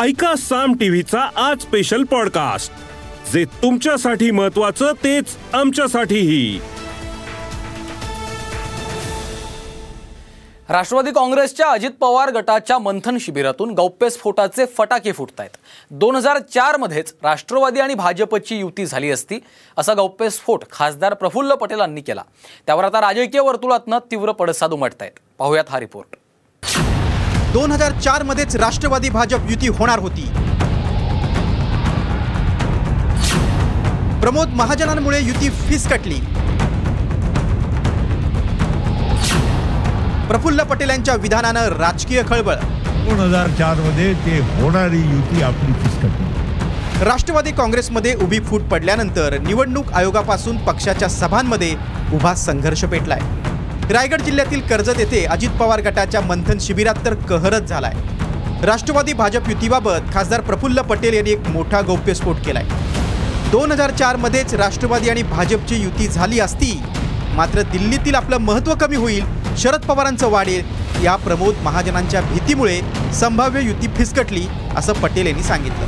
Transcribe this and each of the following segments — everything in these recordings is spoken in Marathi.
ऐका साम टीव्हीचा आज स्पेशल पॉडकास्ट जे तुमच्यासाठी महत्वाचं तेच आमच्यासाठीही. राष्ट्रवादी काँग्रेसच्या अजित पवार गटाच्या मंथन शिबिरातून गौप्यस्फोटाचे फटाके फुटत आहेत दोन हजार चारमध्येच राष्ट्रवादी आणि भाजपची युती झाली असती असा गौप्यस्फोट खासदार प्रफुल्ल पटेलांनी केला. त्यावर आता राजकीय वर्तुळातनं तीव्र पडसाद उमटत आहेत पाहुयात हा रिपोर्ट दोन हजार चार मध्येच राष्ट्रवादी भाजप युती होणार होती. प्रमोद महाजनांमुळे युती फिसकटली. प्रफुल्ल पटेल यांच्या विधानानं राजकीय खळबळ. दोन हजार चारमध्ये ते होणारी युती आपली फिसकटली. राष्ट्रवादी काँग्रेसमध्ये उभी फूट पडल्यानंतर निवडणूक आयोगापासून पक्षाच्या सभांमध्ये उभा संघर्ष पेटलाय. रायगड जिल्ह्यातील कर्जत येथे अजित पवार गटाच्या मंथन शिबिरात तर कहरच झालाय. राष्ट्रवादी भाजप युतीबाबत खासदार प्रफुल्ल पटेल यांनी एक मोठा गौप्यस्फोट केलाय. दोन हजार चारमध्येच राष्ट्रवादी आणि भाजपची युती झाली असती मात्र दिल्लीतील आपलं महत्त्व कमी होईल शरद पवारांचं वाढेल या प्रमोद महाजनांच्या भीतीमुळे संभाव्य युती फिसकटली असं पटेल यांनी सांगितलं.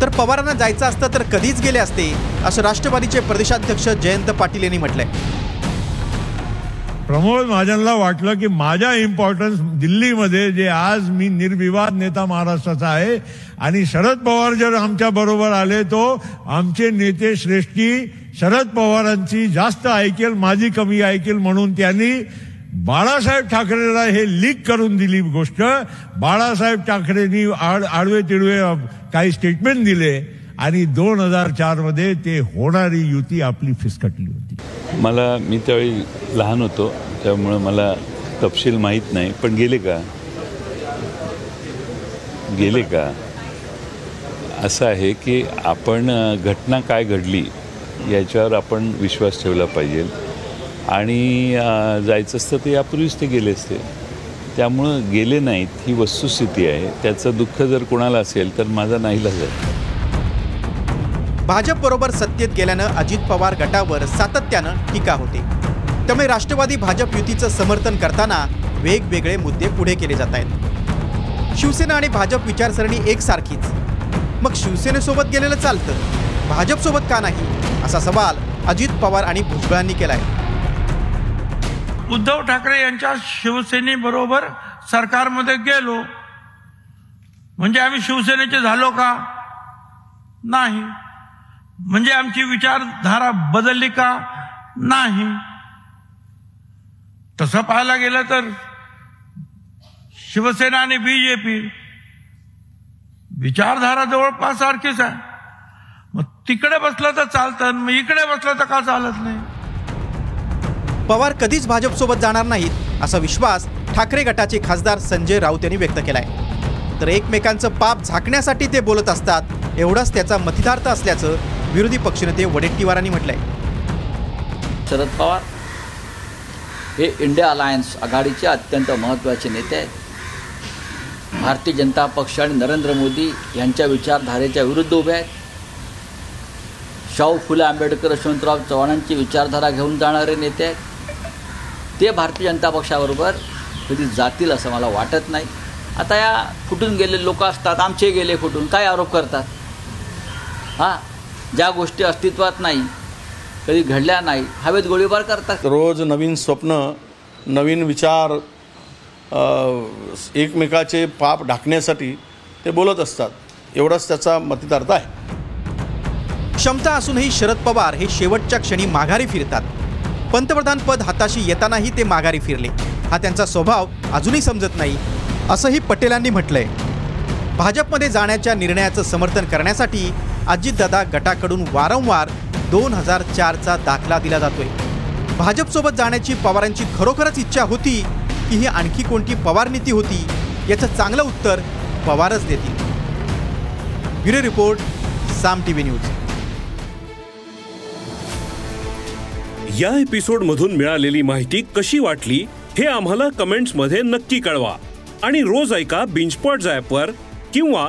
तर पवारांना जायचं असतं तर कधीच गेले असते असं राष्ट्रवादीचे प्रदेशाध्यक्ष जयंत पाटील यांनी म्हटलंय. प्रमोद महाजनला वाटलं की माझ्या इम्पॉर्टन्स दिल्लीमध्ये जे आज मी निर्विवाद नेता महाराष्ट्राचा आहे आणि शरद पवार जर आमच्या बरोबर आले तो आमचे नेते श्रेष्ठी शरद पवारांची जास्त ऐकेल माझी कमी ऐकेल म्हणून त्यांनी बाळासाहेब ठाकरेला हे लीक करून दिली गोष्ट. बाळासाहेब ठाकरेंनी आड आडवे तिडवे काही स्टेटमेंट दिले आणि दोन हजार चारमध्ये ते होणारी युती आपली फिसकटली होती. मला मी त्यावेळी लहान होतो त्यामुळं मला तपशील माहीत नाही पण गेले का? गेले का? असं आहे की आपण घटना काय घडली याच्यावर आपण विश्वास ठेवला पाहिजे. आणि जायचं असतं ते यापूर्वीच ते गेले असते. त्यामुळं गेले नाहीत ही वस्तुस्थिती आहे. त्याचं दुःख जर कोणाला असेल तर माझा नाही आहे. भाजप बरोबर सत्तेत गेल्यानं अजित पवार गटावर सातत्यानं टीका होते. त्यामुळे राष्ट्रवादी भाजप युतीचं समर्थन करताना वेगवेगळे मुद्दे पुढे केले जात आहेत. शिवसेना आणि भाजप विचारसरणी एकसारखीच. मग शिवसेनेसोबत गेलेलं चालतं. भाजपसोबत का नाही? असा सवाल अजित पवार आणि भुजबळांनी केलाय. उद्धव ठाकरे यांच्या शिवसेनेबरोबर सरकारमध्ये गेलो. म्हणजे आम्ही शिवसेनेचे झालो का? नाही. म्हणजे आमची विचारधारा बदलली का? नाही. तसं पाहायला गेलं तर शिवसेना आणि बीजेपी विचारधारा जवळपास सारखीच आहे. मग तिकडे बसलं तर चालतं मग इकडे बसलं तर का चालत नाही? पवार कधीच भाजपसोबत जाणार नाहीत असा विश्वास ठाकरे गटाचे खासदार संजय राऊत यांनी व्यक्त केलाय. तर एकमेकांचं पाप झाकण्यासाठी ते बोलत असतात एवढाच त्याचा मतितार्थ असल्याचं विरोधी पक्षनेते वडेट्टीवारांनी म्हटलंय. शरद पवार हे इंडिया अलायन्स आघाडीचे अत्यंत महत्त्वाचे नेते आहेत. भारतीय जनता पक्ष आणि नरेंद्र मोदी यांच्या विचारधारेच्या विरुद्ध उभे आहेत. शाहू फुले आंबेडकर यशवंतराव चव्हाणांची विचारधारा घेऊन जाणारे नेते आहेत. ते भारतीय जनता पक्षाबरोबर कधी जातील असं मला वाटत नाही. आता या फुटून गेलेले लोक असतात आमचे गेले फुटून काय आरोप करतात? हां? ज्या गोष्टी अस्तित्वात नाही कधी घडल्या नाही हवेत गोळीबार करतात. रोज नवीन स्वप्न नवीन विचार एकमेकाचे पाप ढाकण्यासाठी ते बोलत असतात. एवढाच त्याचा मतितार्थ आहे. क्षमता असूनही शरद पवार हे शेवटच्या क्षणी माघारी फिरतात. पंतप्रधान पद हाताशी येतानाही ते माघारी फिरले. हा त्यांचा स्वभाव अजूनही समजत नाही असंही पटेलांनी म्हटलंय. भाजपमध्ये जाण्याच्या निर्णयाचं समर्थन करण्यासाठी अजितदादा गटाकडून वारंवार दोन हजार चारचा दाखला दिला जातोय. भाजपसोबत जाण्याची पवारांची खरोखरच इच्छा होती की ही आणखी कोणती पवार नीती होती याचं चांगलं उत्तर पवारच देतील. Bureau report Saam TV news. या एपिसोड मधून मिळालेली माहिती कशी वाटली हे आम्हाला कमेंट्समध्ये नक्की कळवा. आणि रोज ऐका बिंचपॉट वर किंवा